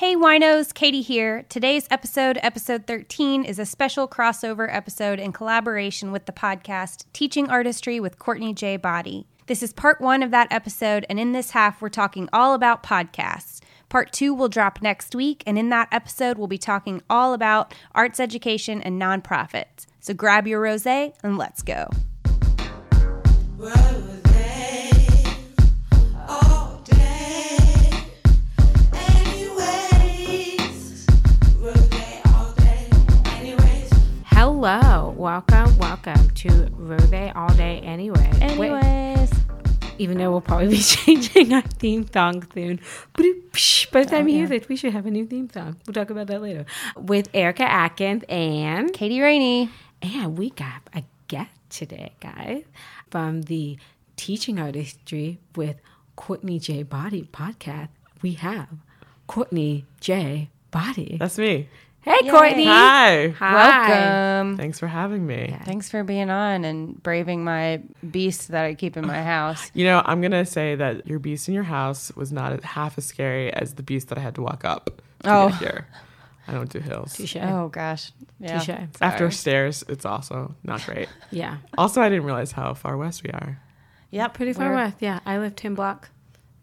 Hey winos, Katie here. Today's episode, episode 13, is a special crossover episode in collaboration with the podcast Teaching Artistry with Courtney J. Boddie. This is part one of that episode, and in this half, we're talking all about podcasts. Part two will drop next week, and in that episode, we'll be talking all about arts education and nonprofits. So grab your rose and let's go. Hello, welcome, welcome to Rose All Day Anyway. Wait, Anyways, even though we'll probably be changing our theme song soon. By the time you oh, hear this, we should have a new theme song. We'll talk about that later. With Erica Atkins and Katie Rainey. and we got a guest today, guys, from the Teaching Artistry with Courtney J Boddie podcast. We have Courtney J Boddie. That's me. Hey, Yay. Courtney. Hi. Hi. Welcome. Thanks for having me. Thanks for being on and braving my beast that I keep in my house. You know, I'm gonna say that your beast in your house was not half as scary as the beast that I had to walk up. To Oh. get here. I don't do hills. Touche. Oh gosh. Yeah. Touche. After stairs, it's also not great. Yeah. also, I didn't realize how far west we are. Yeah, Pretty far We're- west. Yeah. I live 10 blocks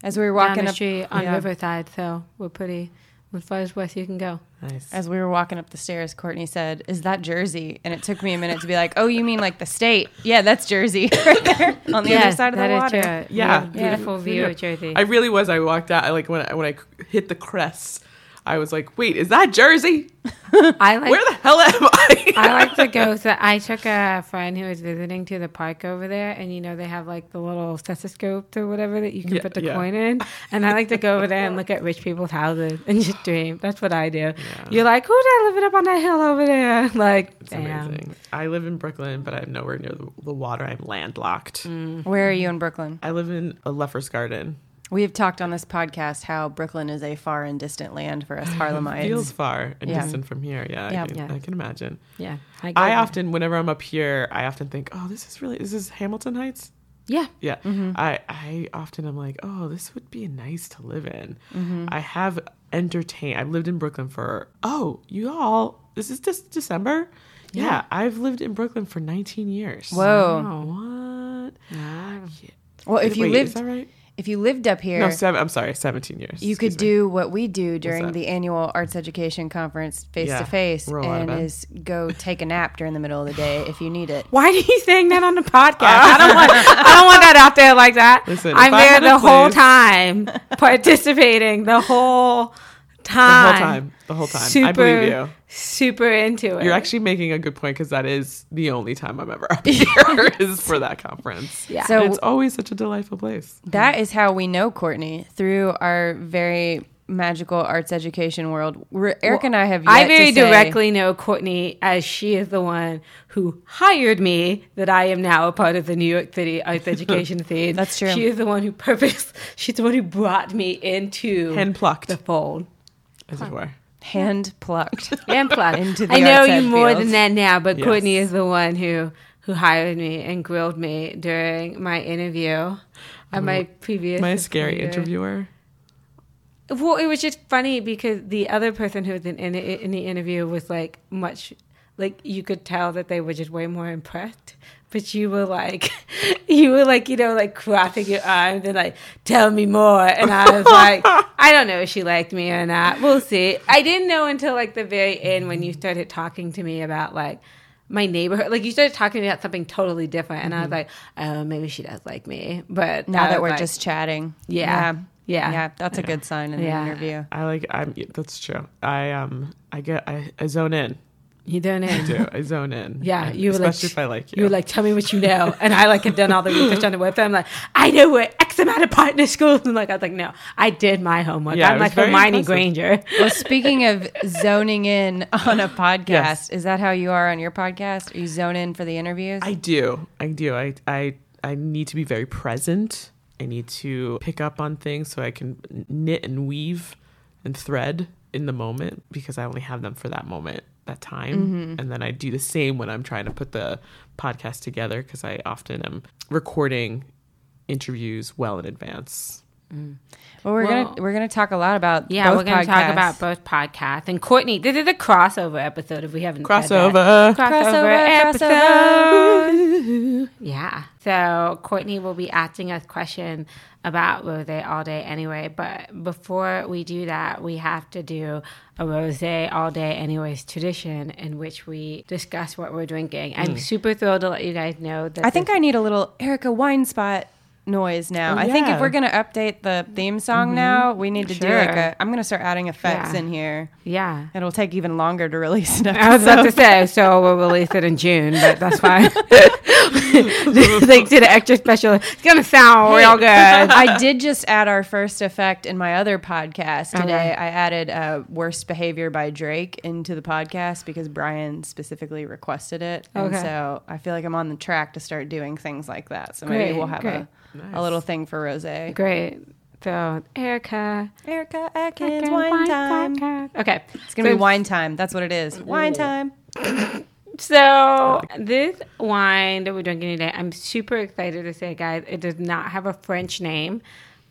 As we were down walking the up street on yeah. Riverside, so we're pretty as far as west you can go. Nice. As we were walking up the stairs, Courtney said, "Is that Jersey?" And it took me a minute to be like, "Oh, you mean like the state? Yeah, that's Jersey right there on the other side of the water." true. Yeah. We have a Yeah. beautiful view of Jersey. I really was. I walked out. I like when I, when I hit the crest. I was like, "Wait, is that Jersey? I like Where the hell am I?" I like to go. So I took a friend who was visiting to the park over there, and you know they have like the little stethoscope or whatever that you can Yeah, put the yeah. coin in. And I like to go over there and look at rich people's houses and just dream. That's what I do. You're like, who's that living up on that hill over there? Like, It's damn. amazing. I live in Brooklyn, but I'm nowhere near the, the water. I'm landlocked. Mm. Where are you in Brooklyn? I live in a Lefferts Garden. We have talked on this podcast how Brooklyn is a far and distant land for us Harlemites. It feels far and Yeah. distant from here. Yeah, Yeah. I, can, Yeah. I can imagine. Yeah, I, I often, whenever I'm up here, I often think, "Oh, this is really, this is this Hamilton Heights?" yeah. Yeah, Mm-hmm. I, I often am like, "Oh, this would be nice to live in." Mm-hmm. I have entertained. I've lived in Brooklyn for. Oh, you all, this is just December. Yeah. I've lived in Brooklyn for 19 years. Whoa. What? Wow. Well, if you Wait, lived is that right? If you lived up here, No, seven. I'm sorry, 17 years. you could Excuse me. do what we do during the annual arts education conference face Yeah. to face Roll out of and is go take a nap during the middle of the day if you need it. Why are you saying that on the podcast? I don't want. I don't want that out there like that. Listen, I'm there had a the whole place- time, participating the whole time. the whole time. The whole time. Super, I believe you. Super into it. You're actually making a good point because that is the only time I'm ever up here is for that conference. Yeah. So And it's always such a delightful place. That is how we know Courtney through our very magical arts education world. We're, Eric and I have yet I very to say- directly know Courtney as she is the one who hired me that I am now a part of the New York City arts education scene. That's true. She is the one who purpose. She's the one who brought me into Hand plucked, the fold. as it were. Hand plucked. And plus, Into the I know you more than that now, but Yes. Courtney is the one who who hired me and grilled me during my interview uh, at my previous. My scary interviewer. Well, it was just funny because the other person who was in, in, in the interview was like much, like you could tell that they were just way more impressed. But you were like, you were like, you know, like crossing your arms and like, tell me more. And I was like, I don't know if she liked me or not. We'll see. I didn't know until like the very end when you started talking to me about like my neighborhood. Like you started talking about something totally different. And I was like, oh, maybe she does like me. But now that we're like, just chatting. Yeah. Yeah. Yeah, that's a good sign in Yeah. the interview. I like. I'm. That's true. I um. I get. I, I zone in. You don't know. I do. I zone in. Yeah, And you were like, especially if I like you. You were like, tell me what you know, and I like had done all the research on the website. I'm like, I know where X amount of partner schools, and like I was like, no, I did my homework. Yeah, I'm like very Hermione impressive. Granger. Well, speaking of zoning in on a podcast, Yes. is that how you are on your podcast? Are you zone in for the interviews? I do. I do. I I I need to be very present. I need to pick up on things so I can knit and weave and thread in the moment because I only have them for that moment, that time. Mm-hmm. And then I do the same when I'm trying to put the podcast together because I often am recording interviews well in advance. Mm. Well, we're Well- gonna we're gonna talk a lot about Yeah, both we're going to talk about both podcasts. And Courtney, this is a crossover episode if we haven't said that. Crossover. crossover, Crossover, episode. Yeah. So Courtney will be asking us questions about rose all day anyway. But before we do that, we have to do a rose all day anyways tradition in which we discuss what we're drinking. I'm mm. super thrilled to let you guys know that I think I need a little Erica wine spot noise now. Oh, I think if we're gonna update the theme song now, we need to do like a. I'm gonna start adding effects Yeah. in here. yeah. It'll take even longer to release an I was about to say, so we'll release it in June, but that's fine. Thanks to the extra special. It's gonna sound real good. I did just add our first effect in my other podcast today. Okay. I added uh, "Worst Behavior" by Drake into the podcast because Brian specifically requested it, and Okay. so I feel like I'm on the track to start doing things like that. So maybe Great, we'll have great. a, a little thing for rose. Great. So Erica, Erica Atkins, wine time. podcast. Okay, It's gonna So- be wine time. That's what it is. Wine time. So this wine that we're drinking today, I'm super excited to say, guys. It does not have a French name,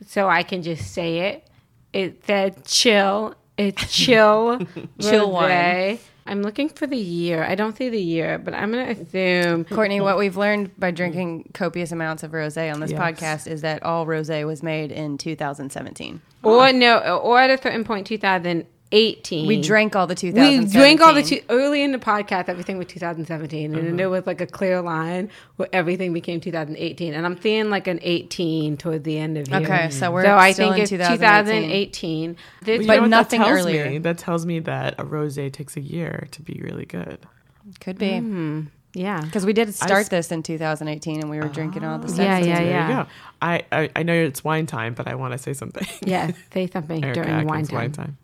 so I can just say it. It said chill. It's chill. Chill wine. I'm looking for the year. I don't see the year, but I'm gonna assume Courtney, what we've learned by drinking copious amounts of rosé on this Yes. podcast is that all rosé was made in 2017. or no, or at a certain point, 2018. We drank all the We drank all the two early in the podcast. Everything was 2017, and mm-hmm. then there was like a clear line where everything became 2018. And I'm seeing like an 18 toward the end of here. Okay, so we're so I still think in it's 2018. 2018. This You But know nothing that tells earlier. Me? That tells me that a rosé takes a year to be really good. Could be. Hmm. Yeah, Because we did start s- this in 2018 and we were drinking all the stuff. Yeah, yeah, yeah. I, I I know it's wine time, but I want to say something. yeah. Say something Erica during wine time. wine time.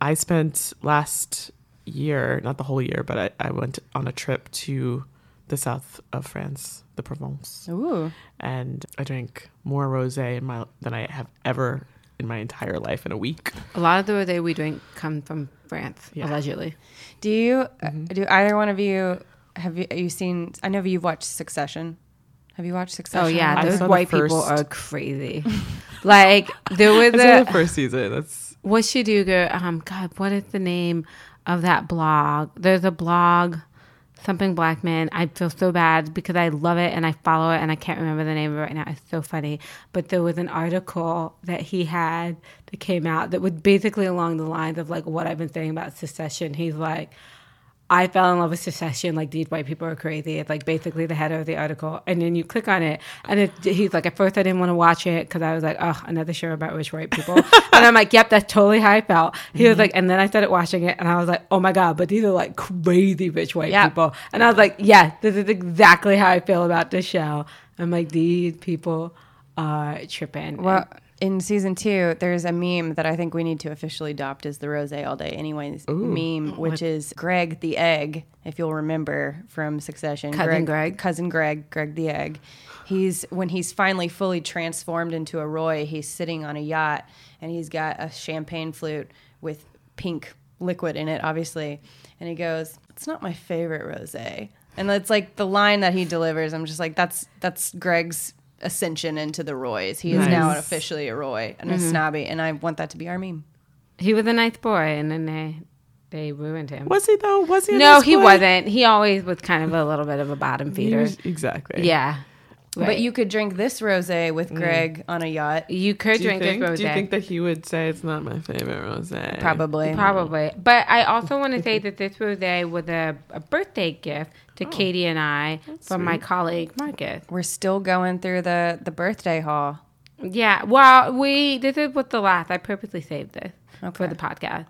I spent last year, not the whole year, but I, I went on a trip to the south of France, the Provence, Ooh. and I drank more rosé in my than I have ever in my entire life in a week. A lot of the rosé we drink come from France, Yeah. allegedly. Do you, uh, do either one of you, have you, you seen, I know you've watched Succession. Have you watched Succession? Oh yeah, those saw the white people are crazy. like there was It's a the first season. That's what should you go? Um, God, what is the name of that blog? There's a blog, something black man. I feel so bad because I love it and I follow it and I can't remember the name of it right now. It's so funny. But there was an article that he had that came out that was basically along the lines of like what I've been saying about Succession. He's like. I fell in love with Succession. Like these white people are crazy. It's like basically the header of the article, and then you click on it, and it, he's like, at first I didn't want to watch it because I was like, oh, another show about rich white people, and I'm like, yep, that's totally how I felt. He was mm-hmm. like, and then I started watching it, and I was like, oh my god, but these are like crazy rich white Yeah. people, and I was like, yeah, this is exactly how I feel about this show. I'm like, these people are tripping. Well, in season two, there's a meme that I think we need to officially adopt as the Rose All Day Anyways meme, which is Greg the Egg, if you'll remember from Succession. Cousin Greg. Cousin Greg, Greg the Egg. He's when he's finally fully transformed into a Roy, he's sitting on a yacht and he's got a champagne flute with pink liquid in it, obviously. And he goes, It's not my favorite rose. And it's like the line that he delivers, I'm just like, that's that's Greg's ascension into the Roys. He is now officially a Roy and a mm-hmm. snobby, and I want that to be our meme. he was a nice boy, and then they they ruined him. was he though? Was he? a no, nice he boy? wasn't. He always was kind of a little bit of a bottom He feeder. was- exactly. Yeah. But you could drink this rosé with mm. Greg on a yacht. you could Do you, drink think, this rosé. do you think that he would say it's not my favorite rosé? Probably. Probably. But I also want to say that this rosé was a, a birthday gift to oh, Katie and I from my colleague Marcus. We're still going through the the birthday haul. Yeah. Well, we this is what the last. I purposely saved this for the podcast.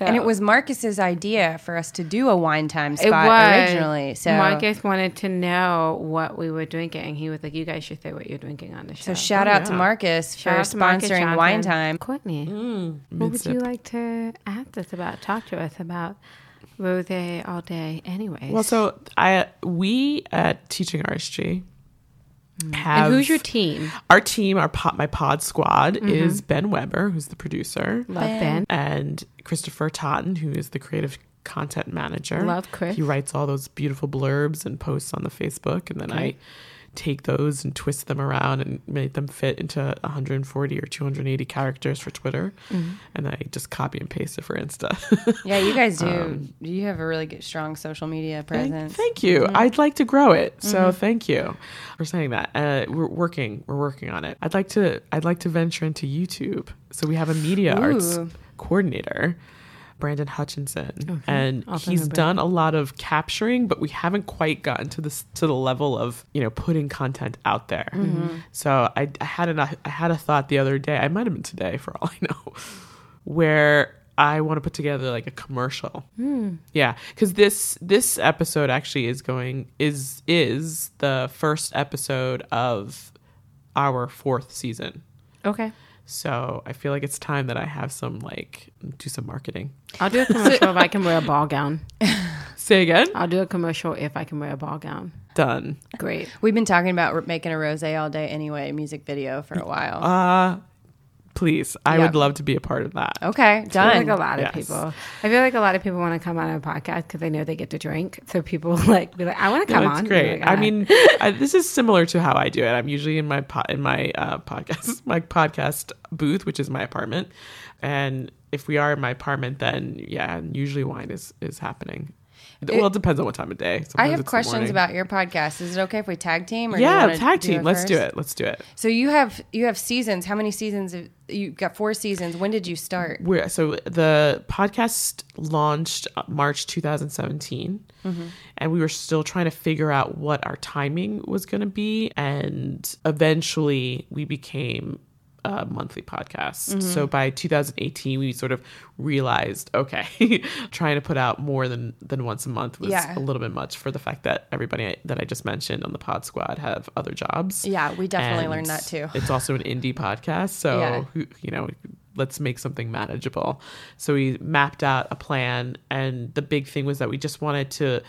So And it was Marcus's idea for us to do a wine time it spot was originally. So Marcus wanted to know what we were drinking. He was like, "You guys should say what you're drinking on the show." so shout Oh, out to. Marcus Shout for to sponsoring Johnson. wine time. Courtney, Mm, what would mid-sip. you like to ask us about? Talk to us about rosé all day. Anyways, Well, so I we at Teaching Artistry have and who's your team? our team, our pod, my pod squad mm-hmm. is Ben Weber, who's the producer, Love Ben. and Christopher Totten, who is the creative content manager. Love Chris. He writes all those beautiful blurbs and posts on the Facebook, and then Great. I take those and twist them around and make them fit into 140 or 280 characters for Twitter, Mm-hmm. and I just copy and paste it for Insta. Yeah, you guys do. Um, you have a really good, strong social media presence. thank you. I'd like to grow it. So thank you for saying that. Uh, we're working. We're working on it. I'd like to. I'd like to venture into YouTube. So we have a media arts coordinator, Brandon Hutchinson, and Also he's done a lot of capturing, but we haven't quite gotten to this to the level of you know putting content out there. So I, I had an I had a thought the other day. I might have been today, for all I know, where I want to put together like a commercial. Yeah, because this this episode actually is going is is the first episode of our fourth season. Okay. So I feel like it's time that I have some like do some marketing. I'll do a commercial if I can wear a ball gown. Say again. I'll do a commercial if I can wear a ball gown. Done. Great. We've been talking about making a rose all day anyway music video for a while. Uh please. I Yeah. would love to be a part of that. okay, I feel done. like a lot of people. I feel like a lot of people want to come on a podcast because they know they get to drink. So people like be like, I want to No, come it's on. great. Like, I mean, I, this is similar to how I do it. I'm usually in my po- in my uh, podcast my podcast booth, which is my apartment, and if we are in my apartment, then yeah, usually wine is is happening. Well, it depends on what time of day. I have questions about your podcast. Is it okay if we tag team? Or yeah tag do team. Let's do it. Let's do it. So you have you have seasons. How many seasons? Have, you got four seasons. When did you start? We're, so the podcast launched March 2017, Mm-hmm. and we were still trying to figure out what our timing was going to be, and eventually we became a monthly podcast. Mm-hmm. So by 2018, we sort of realized, okay, trying to put out more than than once a month was Yeah. a little bit much for the fact that everybody I- that I just mentioned on the Pod Squad have other jobs. Yeah, we definitely And learned that too. It's also an indie podcast, so Yeah. you know, let's make something manageable. So we mapped out a plan, and the big thing was that we just wanted to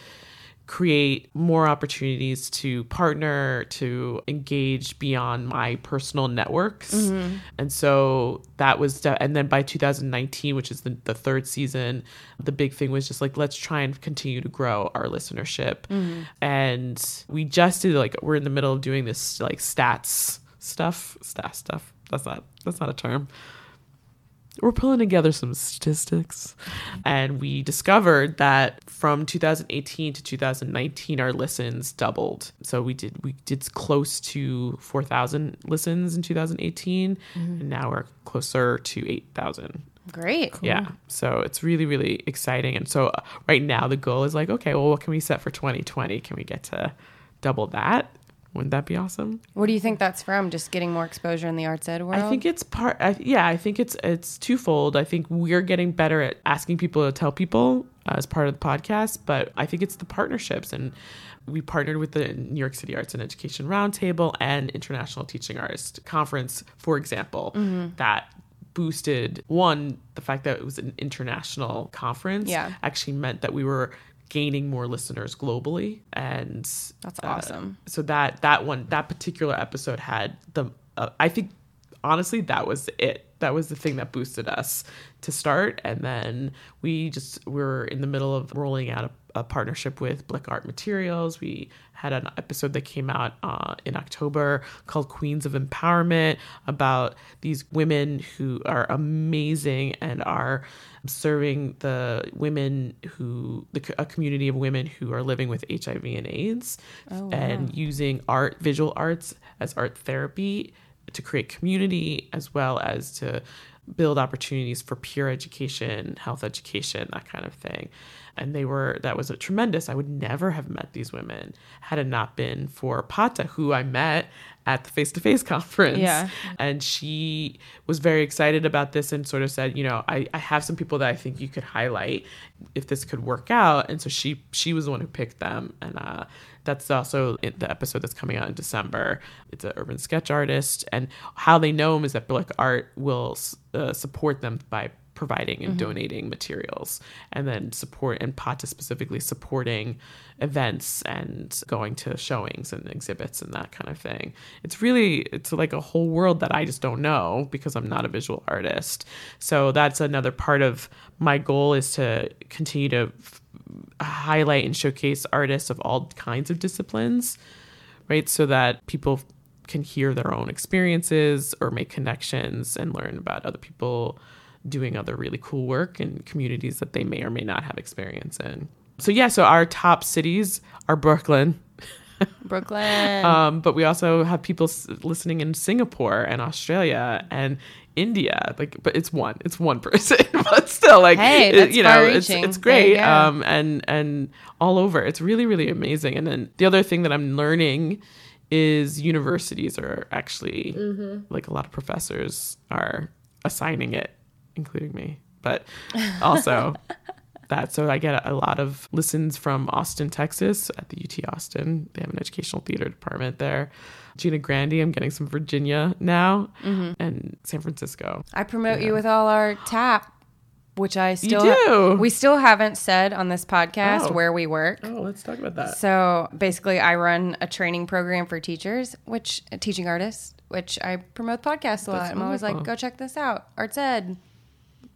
create more opportunities to partner, to engage beyond my personal networks. Mm-hmm. And so that was, de- and then by 2019, which is the, the third season, the big thing was just like, let's try and continue to grow our listenership. Mm-hmm. And we just did like, we're in the middle of doing this like stats stuff, stats stuff. That's not, that's not a term we're pulling together some statistics. And we discovered that from 2018 to 2019 our listens doubled. So we did we did close to 4000 listens in 2018 and now we're closer to 8000 Great. yeah. So it's really really exciting. And so uh, right now the goal is like okay well what can we set for 2020 can we get to double that wouldn't that be awesome What do you think that's from? Just getting more exposure in the arts ed world. I think it's part. I, yeah, I think it's it's twofold. I think we're getting better at asking people to tell people uh, as part of the podcast, but I think it's the partnerships and. We partnered with the New York City Arts and Education Roundtable and International Teaching Artist Conference, for example, that boosted one the fact that it was an international conference Yeah. actually meant that we were gaining more listeners globally and That's uh, awesome. so that that one that particular episode had the uh, i think honestly that was it that was the thing that boosted us to start and then we just were in the middle of rolling out a, a partnership with blick art materials we had an episode that came out uh, in october called queens of empowerment about these women who are amazing and are serving the women who the a community of women who are living with hiv and aids and using art visual arts as art therapy to create community as well as to build opportunities for peer education, health education, that kind of thing. And they were that was a tremendous. I would never have met these women had it not been for Pata, who I met at the face to face conference. Yeah. And she was very excited about this and sort of said, you know, I, I have some people that I think you could highlight if this could work out. And so she she was the one who picked them. And uh, that's also in the episode that's coming out in December. It's an urban sketch artist. And how they know him is that Blick Art will uh, support them by providing and mm-hmm. donating materials and then support and Pata specifically supporting events and going to showings and exhibits and that kind of thing. It's really it's like a whole world that I just don't know because I'm not a visual artist. So that's another part of my goal is to continue to f- highlight and showcase artists of all kinds of disciplines right? So that people can hear their own experiences or make connections and learn about other people doing other really cool work in communities that they may or may not have experience in. So yeah, so our top cities are Brooklyn, Brooklyn. um, but we also have people s- listening in Singapore and Australia and India. Like, but it's one, it's one person, but still, like, Hey, it- you know, it's it's great. Um, and and all over, it's really really amazing. And then the other thing that I'm learning is universities are actually Mm-hmm. like a lot of professors are assigning it, including me, but also. that. So I get a lot of listens from Austin, Texas at the UT Austin. They have an educational theater department there. Gina Grandy, I'm getting some Virginia now Mm-hmm. and San Francisco. I promote you with all our tap, which I still do? we still haven't said on this podcast Oh. where we work. Oh, let's talk about that. So basically, I run a training program for teachers, which teaching artists, which I promote podcasts a lot. That's I'm always like, go check this out, Arts Ed,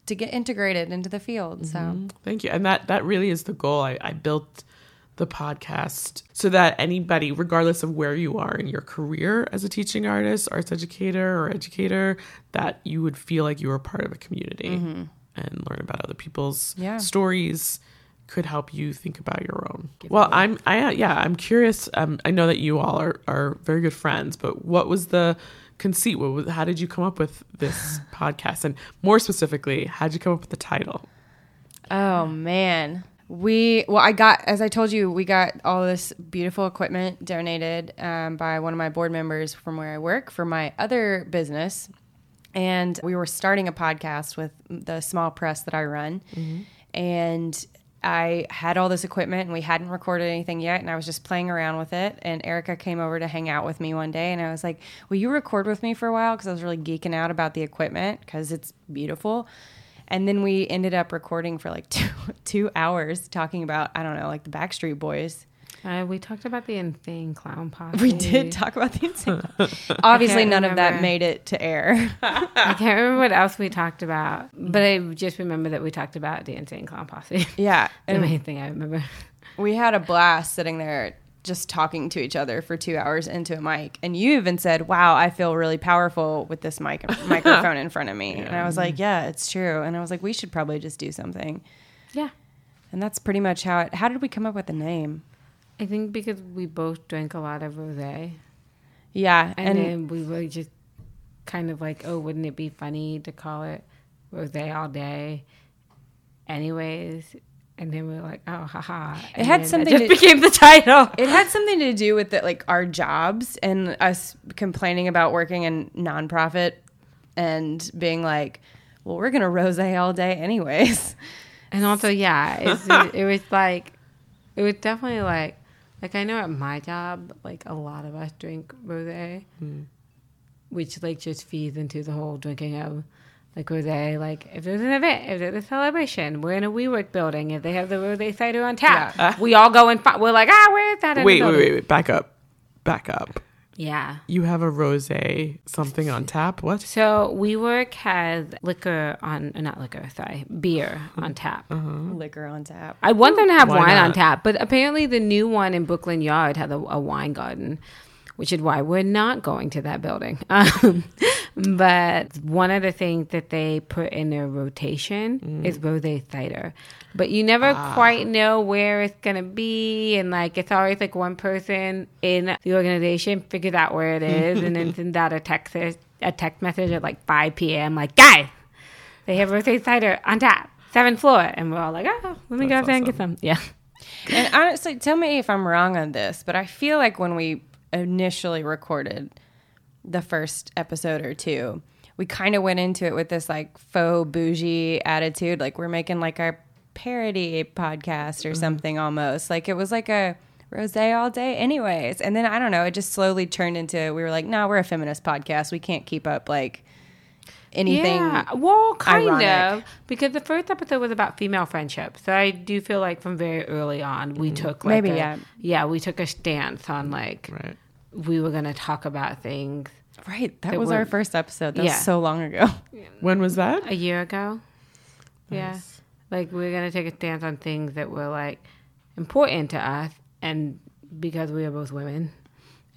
to get integrated into the field. So Thank you. And that that really is the goal. I, I built the podcast so that anybody, regardless of where you are in your career as a teaching artist, arts educator, or educator, that you would feel like you were part of a community and learn about other people's Yeah. stories could help you think about your own. Well, I'm I yeah, I'm curious. Um, I know that you all are are very good friends, but what was the conceit? What was, how did you come up with this podcast? And more specifically, how did you come up with the title? Oh man. We well, I got as I told you, we got all this beautiful equipment donated um, by one of my board members from where I work for my other business, and we were starting a podcast with the small press that I run, and I had all this equipment and we hadn't recorded anything yet, and I was just playing around with it. And Erica came over to hang out with me one day, and I was like, "Will you record with me for a while?" Because I was really geeking out about the equipment because it's beautiful. And then we ended up recording for like two two hours talking about I don't know like the Backstreet Boys. Uh, we talked about the insane clown posse. We did talk about the insane. Obviously, can't none of that made it to air. I can't remember what else we talked about, but I just remember that we talked about the insane clown posse. yeah, the and main thing I remember. we had a blast sitting there just talking to each other for two hours into a mic. And you even said, "Wow, I feel really powerful with this mic microphone in front of me." And I was like, "Yeah, it's true." And I was like, "We should probably just do something." Yeah. And that's pretty much how it. How did we come up with the name? I think because we both drank a lot of rosé, Yeah, and, and, then we were just kind of like, oh, wouldn't it be funny to call it rosé all day? Anyways, and then we were like, oh, haha. And had then something that to- just became the title. It had something to do with like our jobs and us complaining about working in nonprofit and being like, well, we're gonna rose all day anyways. And also, yeah, it's, it was like, it was definitely like, like I know at my job, like a lot of us drink rosé, which like just feeds into the whole drinking of like rosé. Like if there's an event, if there's a celebration, we're in a WeWork building. If they have the rosé cider on tap, we all go and fi- we're like, ah, where is that? Wait, wait, wait, wait. Back up. Back up. Yeah. You have a rose something on tap? What? So WeWork has liquor on, uh, not liquor, sorry, beer on tap. Liquor on tap. I want them to have Why wine on tap, but apparently the new one in Brooklyn Yard had a, a wine garden, which is why we're not going to that building. Um, but one of the things that they put in their rotation Mm. is rosé cider, but you never Ah. quite know where it's gonna be, and like it's always like one person in the organization figures out where it is, and then sends out a text a text message at like 5 p.m. like, guys, they have rosé cider on tap, seventh floor, and we're all like, oh, let me go That's up there and get awesome. some. Yeah. And honestly, tell me if I'm wrong on this, but I feel like when we initially recorded the first episode or two, we kind of went into it with this like faux bougie attitude, like we're making like a parody podcast or mm-hmm. something almost. Like it was like a rose all day, anyways. And then I don't know, it just slowly turned into we were like, no, we're a feminist podcast. We can't keep up like anything. Yeah, well, kind ironic. of, because the first episode was about female friendship. So I do feel like from very early on, we mm. took like Maybe, a- yeah. yeah, we took a stance on like Right. We were gonna talk about things Right. That That was our first episode. That Yeah. was so long ago. When was that? a year ago. Yeah, like we are gonna take a stance on things that were like important to us, and because we are both women,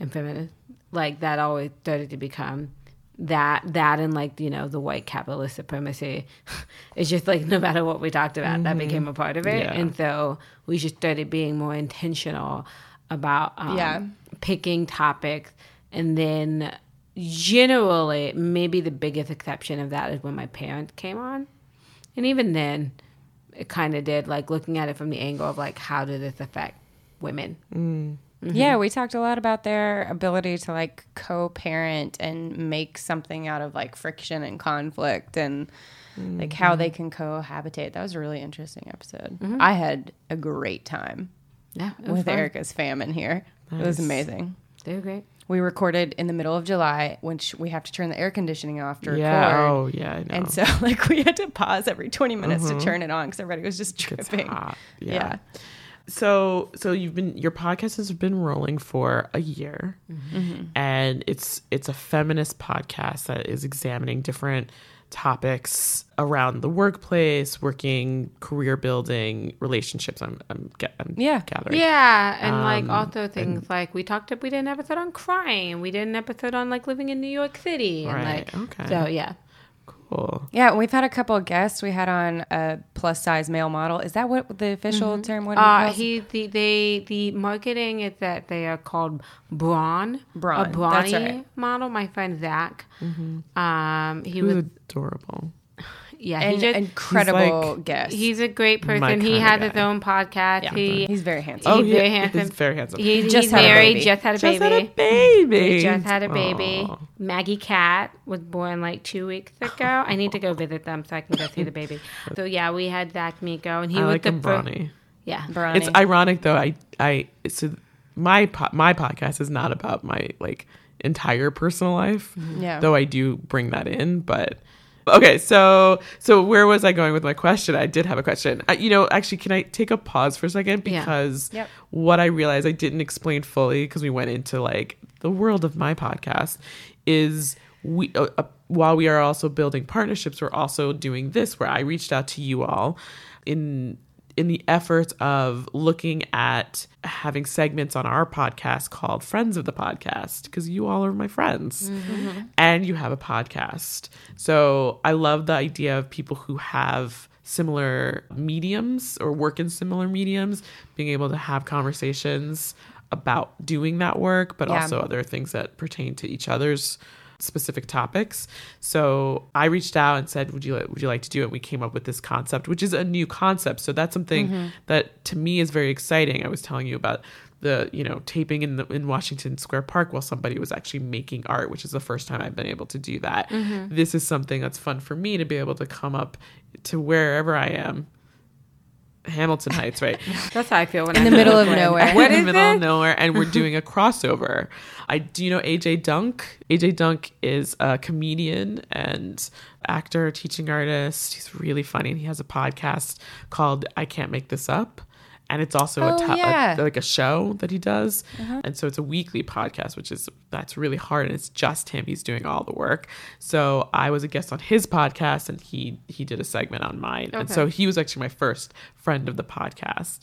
and feminist. Like that always started to become that that and like you know the white capitalist supremacy it's just like no matter what we talked about that became a part of it Yeah. and so we just started being more intentional about um, Yeah. Picking topics and then generally maybe the biggest exception of that is when my parents came on. And even then it kind of did like looking at it from the angle of like how did this affect women? Mm. Mm-hmm. Yeah, we talked a lot about their ability to like co-parent and make something out of like friction and conflict and like how mm-hmm. they can cohabitate. That was a really interesting episode. Mm-hmm. I had a great time yeah with fun. Erica's fam in here. It was amazing. they were great We recorded in the middle of July, which we have to turn the air conditioning off to record. Yeah. Oh, yeah. I know. And so, like, we had to pause every 20 minutes to turn it on because everybody was just tripping. Yeah. Yeah. So, so you've been your podcast has been rolling for a year, Mm-hmm. and it's it's a feminist podcast that is examining different topics around the workplace, working, career building, relationships. I'm I'm, I'm Yeah. gathering. Yeah, and like Um, also things like we talked. Up we did an episode on crime. We did an episode on like living in New York City. And Right, like, okay. So yeah, Cool. Yeah, we've had a couple of guests. We had on a plus size male model. Is that what the official term? What uh, calls he the they the marketing is that they are called brawn, Brawn, a brawny right. model. My friend Zach, Mm-hmm. um, he He was was adorable. Yeah, An he just, incredible like- guest. he's a great person. He kinda has his own podcast. yeah, He he's very handsome. Oh, He's yeah, very handsome. He's very handsome. Oh, he, Just he's had married, baby. just had a baby. Just baby. had a baby. Just had a baby. Aw. Maggie Cat was born like two weeks ago. I need to go visit them so I can go see the baby. So yeah, we had Zach Miko, and he I was like the him, fir- Brawny. Yeah, Brawny. It's ironic though. I I so my po- my podcast is not about my like entire personal life. Mm-hmm. Yeah. Though I do bring that in, but okay. So so where was I going with my question? I did have a question. Uh, you know, actually, can I take a pause for a second Yeah. because Yep. what I realized I didn't explain fully because we went into like the world of my podcast is we uh, uh, while we are also building partnerships we're also doing this where i reached out to you all in in the effort of looking at having segments on our podcast called friends of the podcast because you all are my friends. Mm-hmm. And you have a podcast. So i love the idea of people who have similar mediums or work in similar mediums being able to have conversations about doing that work but Yeah. also other things that pertain to each other's specific topics. So I reached out and said, "Would you would you like to do it?" We came up with this concept, which is a new concept. So that's something mm-hmm. that to me is very exciting. I was telling you about the you know taping in the in Washington Square Park while somebody was actually making art, which is the first time I've been able to do that. Mm-hmm. This is something that's fun for me to be able to come up to wherever I am. Hamilton Heights, right? that's how I feel when I'm In the middle of Oakland. nowhere. What in is the middle it? of nowhere, and we're doing a crossover. I do you know AJ Dunk. AJ Dunk is a comedian and actor, teaching artist. He's really funny, and he has a podcast called "I Can't Make This Up." And it's also Oh, a, to- yeah. a like a show that he does, and so it's a weekly podcast, which is that's really hard, and it's just him. He's doing all the work. So I was a guest on his podcast, and he he did a segment on mine, and so he was actually my first friend of the podcast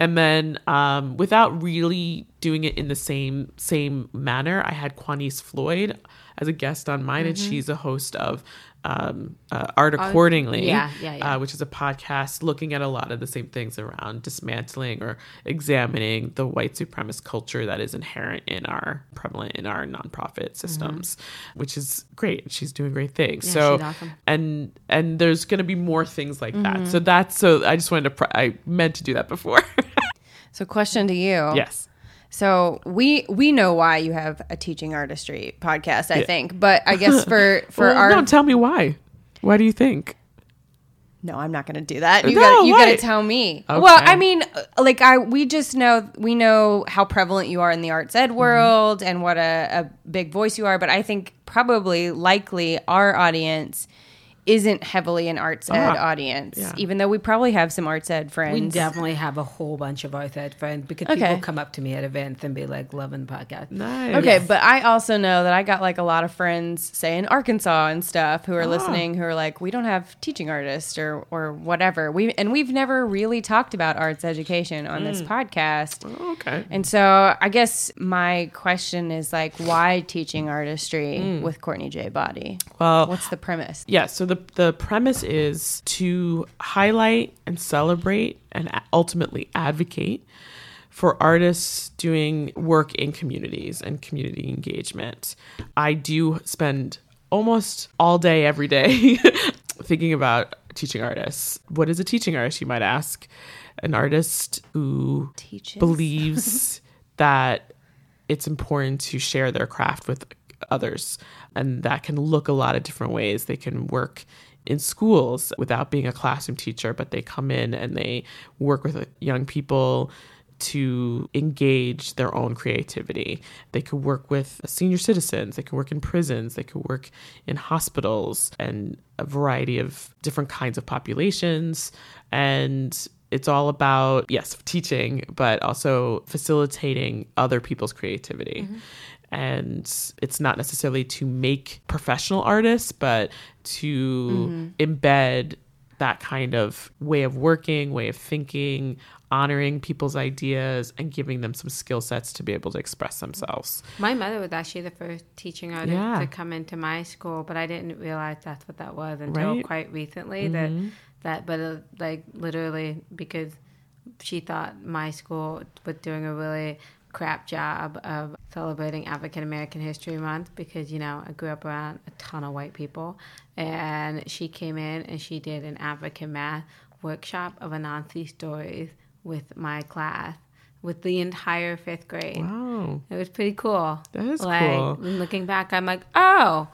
and then um, without really doing it in the same same manner i had quanice floyd as a guest on mine and she's a host of um, uh, art accordingly yeah, yeah, yeah. Uh, which is a podcast looking at a lot of the same things around dismantling or examining the white supremacist culture that is inherent in our prevalent in our nonprofit systems which is great. She's doing great things. So she's awesome. and and there's going to be more things like that. So that's so i just wanted to pr- i meant to do that before. So, question to you. yes So we we know why you have a teaching artistry podcast, I think, but I guess for for well, our no tell me why why do you think No, I'm not going to do that. You No, got you got to tell me. Okay. Well, I mean, uh, like I we just know we know how prevalent you are in the arts ed Mm-hmm. world and what a, a big voice you are, but I think probably likely our audience isn't heavily an arts ed Uh-huh. audience, Yeah. even though we probably have some arts ed friends. We definitely have a whole bunch of arts ed friends because Okay. people come up to me at events and be like, loving the podcast. Nice. Okay, but I also know that I got like a lot of friends, say in Arkansas and stuff, who are Ah. listening, who are like, we don't have teaching artists or or whatever. We and we've never really talked about arts education on this Mm. podcast. Okay. And so I guess my question is like, why teaching artistry Mm. with Courtney J. Boddie? Well, What's the premise? Yeah, so the the premise is to highlight and celebrate and ultimately advocate for artists doing work in communities and community engagement. I do spend almost all day every day thinking about teaching artists. What is a teaching artist, you might ask? An artist who Teaches. believes that it's important to share their craft with others. And that can look a lot of different ways. They can work in schools without being a classroom teacher, but they come in and they work with young people to engage their own creativity. They could work with senior citizens, they could work in prisons, they could work in hospitals and a variety of different kinds of populations. And it's all about, yes, teaching, but also facilitating other people's creativity. Mm-hmm. And it's not necessarily to make professional artists, but to embed that kind of way of working, way of thinking, honoring people's ideas, and giving them some skill sets to be able to express themselves. My mother was actually the first teaching artist Yeah. to come into my school, but I didn't realize that's what that was until Right. quite recently. That that, but uh, like literally because she thought my school was doing a really crap job of celebrating African American History Month because you know I grew up around a ton of white people, and she came in and she did an African math workshop of Anansi stories with my class. With the entire fifth grade. Wow. It was pretty cool. That is like, cool. Looking back, I'm like, oh,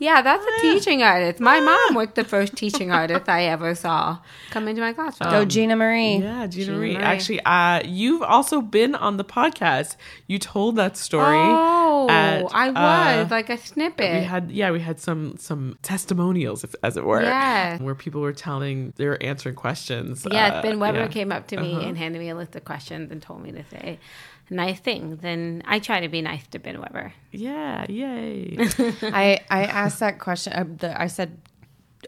yeah, that's a teaching artist. My mom was the first teaching artist I ever saw come into my classroom. Go Gina Marie. Yeah, Gina, Gina Marie. Marie. Actually, uh, you've also been on the podcast. You told that story. Oh, at, I was uh, like a snippet. we had yeah we had some some testimonials if, as it were Yeah. where people were telling they were answering questions Yeah, uh, Ben Weber yeah. came up to me and handed me a list of questions and told me to say nice thing, then I try to be nice to Ben Weber. yeah yay I I asked that question. Uh, the, I said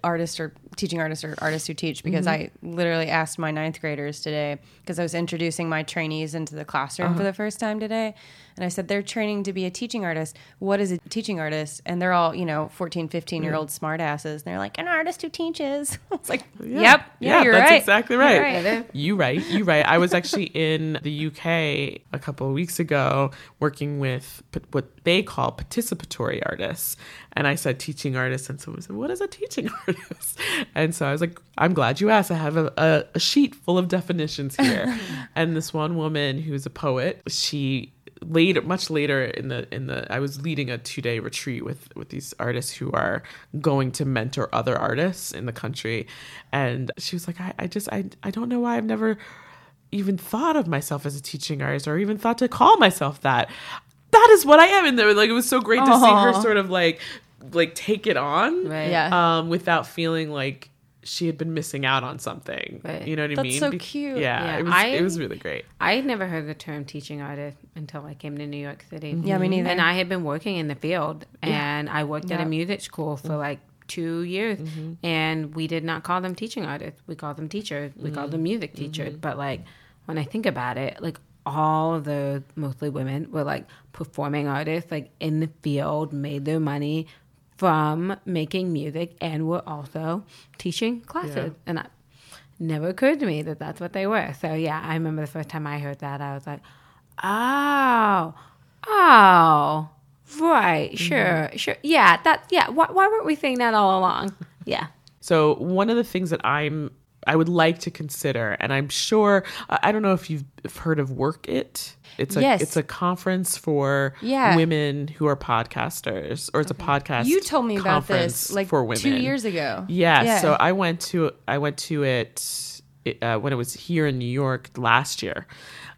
artist or teaching artists or artists who teach because mm-hmm. I literally asked my ninth graders today because I was introducing my trainees into the classroom for uh-huh. the first time today. And I said, they're training to be a teaching artist. What is a teaching artist? And they're all, you know, 14, 15 year old mm. smartasses. And they're like, an artist who teaches. it's like, yep. Yeah, yeah, you're that's right. exactly You're right. You right, you right. I was actually in the UK a couple of weeks ago working with what they call participatory artists, and I said teaching artists, and someone said, "What is a teaching artist?" And so I was like, "I'm glad you asked. I have a, a, a sheet full of definitions here." and this one woman who's a poet, she later much later in the in the I was leading a two day retreat with with these artists who are going to mentor other artists in the country and she was like I, I just I I don't know why I've never even thought of myself as a teaching artist or even thought to call myself that that is what I am and there like it was so great to see her sort of like like take it on Right. Yeah. um without feeling like she had been missing out on something Right. you know what I mean? That's mean so Be- cute. yeah, Yeah, it was I- it was really great I had never heard the term teaching artist until I came to New York City. Mm-hmm. Yeah, me neither. And I had been working in the field, and I worked at a music school for mm-hmm. like two years, mm-hmm. and we did not call them teaching artists. We called them teachers. We called them music teachers. But like when I think about it, like all of the mostly women were like performing artists, like in the field, made their money from making music, and were also teaching classes. Yeah. And I, never occurred to me that that's what they were. So yeah, I remember the first time I heard that, I was like, oh, oh, right, mm-hmm. sure, sure, yeah, that, yeah. Why, why weren't we saying that all along? Yeah, So one of the things that I'm I would like to consider, and I'm sure I don't know if you've heard of Werk It. It's a Yes. it's a conference for Yeah. women who are podcasters, or it's a podcast. You told me about this like for women two years ago. Yeah, so I went to I went to it uh, when it was here in New York last year.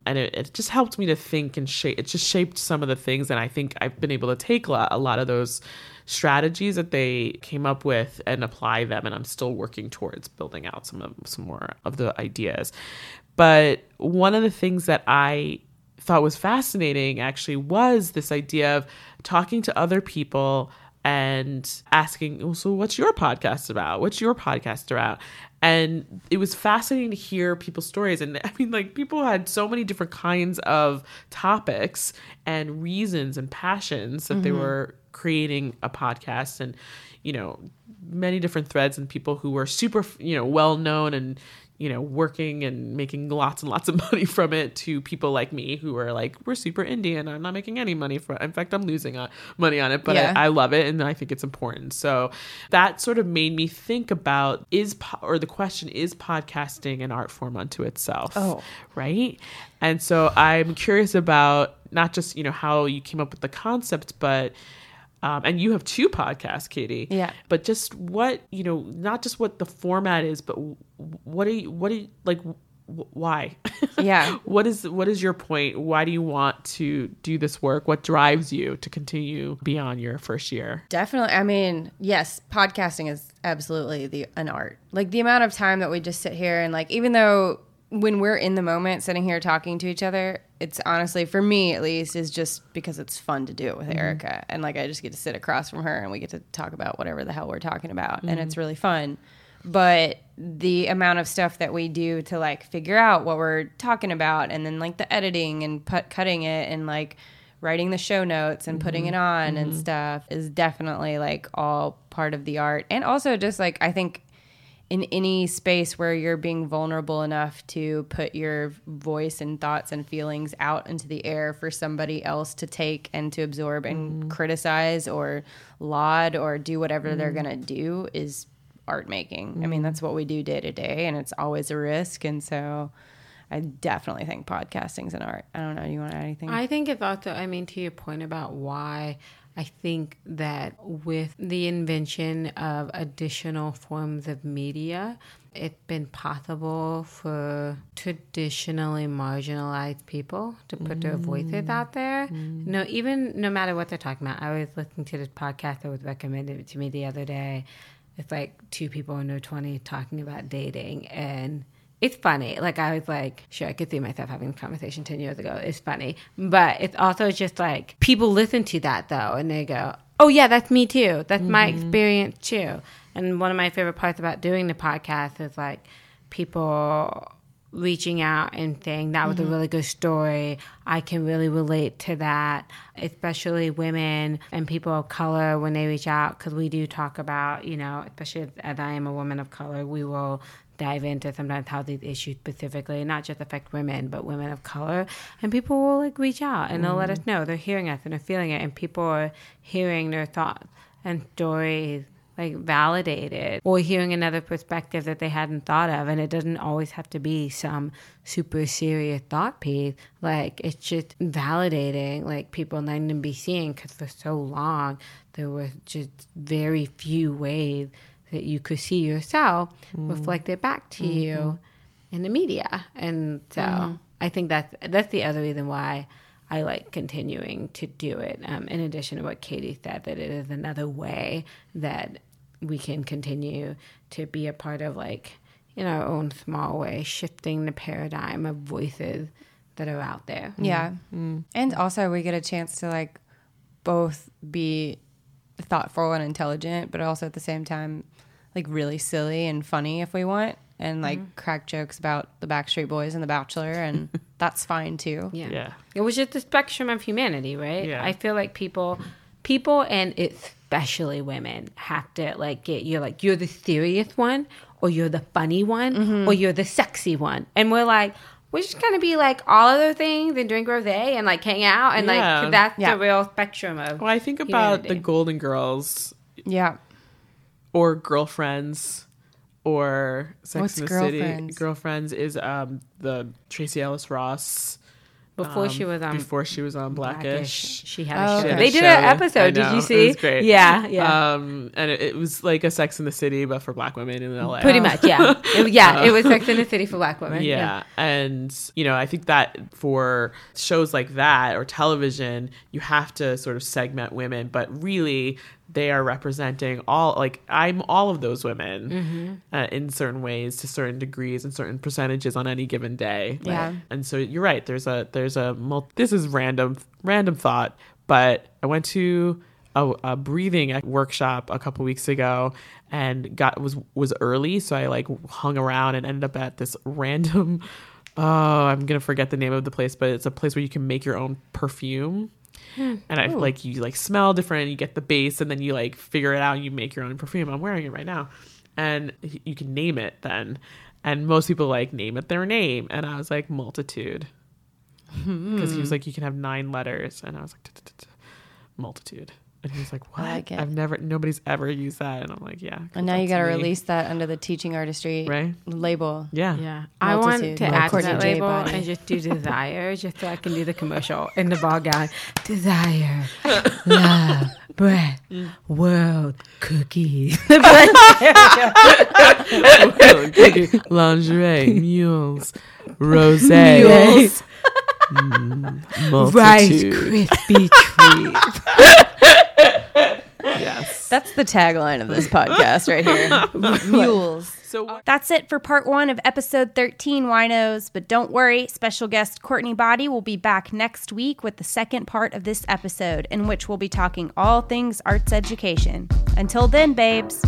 And it, it just helped me to think and shape. It just shaped some of the things, and I think I've been able to take a lot, of those strategies that they came up with and apply them. And I'm still working towards building out some of some more of the ideas. But one of the things that I thought was fascinating actually was this idea of talking to other people and asking, well, so what's your podcast about? What's your podcast about? And it was fascinating to hear people's stories. And I mean, like, people had so many different kinds of topics and reasons and passions that mm-hmm. they were creating a podcast. And, you know, many different threads and people who were super, you know, well known and you know, working and making lots and lots of money from it to people like me who are like, we're super indie and I'm not making any money from it. In fact, I'm losing uh, money on it, but yeah. I, I, love it and I think it's important. So that sort of made me think about is, po- or the question, is podcasting an art form unto itself? Oh. Right. And so I'm curious about not just, you know, how you came up with the concept, but um, and you have two podcasts, Katie. Yeah. But just what you know, not just what the format is, but what are you, what are you, like, why? Yeah. what is what is your point? Why do you want to do this work? What drives you to continue beyond your first year? Definitely. I mean, yes, podcasting is absolutely the an art. Like the amount of time that we just sit here and like, even though when we're in the moment sitting here talking to each other, it's honestly for me at least is just because it's fun to do it with mm-hmm. Erica and like I just get to sit across from her and we get to talk about whatever the hell we're talking about mm-hmm. and it's really fun. But the amount of stuff that we do to like figure out what we're talking about and then like the editing and put, cutting it and like writing the show notes and putting mm-hmm. it on and mm-hmm. stuff is definitely like all part of the art and also just like I think in any space where you're being vulnerable enough to put your voice and thoughts and feelings out into the air for somebody else to take and to absorb and mm. criticize or laud or do whatever mm. they're going to do is art making. Mm. I mean, that's what we do day to day and it's always a risk and so I definitely think podcasting's an art. I don't know, do you want to add anything? I think it's also I mean to your point about why I think that with the invention of additional forms of media, it's been possible for traditionally marginalized people to put their voices out there. Mm. No, even no matter what they're talking about. I was listening to this podcast that was recommended to me the other day. It's like two people in their 20s talking about dating and it's funny. Like I was like, sure, I could see myself having a conversation ten years ago. It's funny, but it's also just like people listen to that though, and they go, "Oh yeah, that's me too. That's mm-hmm. my experience too." And one of my favorite parts about doing the podcast is like people reaching out and saying that was mm-hmm. a really good story. I can really relate to that, especially women and people of color when they reach out because we do talk about, you know, especially as I am a woman of color, we will dive into sometimes how these issues specifically not just affect women but women of color. And people will like reach out and they'll let us mm. know. They're hearing us and they're feeling it and people are hearing their thoughts and stories like validated or hearing another perspective that they hadn't thought of. And it doesn't always have to be some super serious thought piece. Like it's just validating like people letting them be seen because for so long there were just very few ways that you could see yourself mm. reflected back to mm-hmm. you in the media. And so mm. I think that's that's the other reason why I like continuing to do it. Um, in addition to what Katie said, that it is another way that we can continue to be a part of like in our own small way, shifting the paradigm of voices that are out there. Yeah. Mm-hmm. And also we get a chance to like both be thoughtful and intelligent, but also at the same time like really silly and funny if we want and like mm-hmm. crack jokes about the Backstreet Boys and The Bachelor, and that's fine too. Yeah. yeah, it was just the spectrum of humanity, right? Yeah. I feel like people, people, and especially women have to like get you're like you're the serious one, or you're the funny one, mm-hmm. or you're the sexy one, and we're like. We're just gonna be like all other things and drink rosé and like hang out and yeah. like that's yeah. the real spectrum of. Well, I think about humanity. the Golden Girls. Yeah or Girlfriends or Sex What's in the Girlfriends? City. Girlfriends is um, the Tracee Ellis Ross Before she um, was on before she was on Black-ish. She had Oh, a show. okay. They did show. an episode. Did know. you It see? was great. Yeah, yeah. Um, and it, it was like a Sex in the City, but for black women in LA. Pretty much, yeah. It, yeah, it was Sex in the City for black women. Yeah. And, you know, I think that for shows like that or television, you have to sort of segment women, but really they are representing all, like, I'm all of those women Mm-hmm. uh, in certain ways to certain degrees and certain percentages on any given day. Yeah. And so you're right. There's a, there's a, mul- this is random, random thought, but I went to, a, a breathing workshop a couple weeks ago and got was was early so i like hung around and ended up at this random oh i'm gonna forget the name of the place but it's a place where you can make your own perfume and i hmm. like you like smell different you get the base and then you like figure it out and you make your own perfume. I'm wearing it right now. And you can name it then. And most people like name it their name. And i was like multitude. Hmm. Because he was like you can have nine letters. And i was like multitude and he was like what like it. i've never nobody's ever used that and i'm like "Yeah." And now you got to release that under the teaching artistry Right. label. yeah Yeah. I want to Like add to that J. label Boddie. and just do desire just so I can do the commercial in the ball gown. Desire, love, breath, mm. world, cookies. Cookie, lingerie mules rose Mules. Mm, Rice multitude treat. yes That's the tagline of this podcast right here. Mules. so That's it for part one of episode 13, Winos. But don't worry, special guest Courtney Boddie will be back next week with the second part of this episode, in which we'll be talking all things arts education. Until then, babes.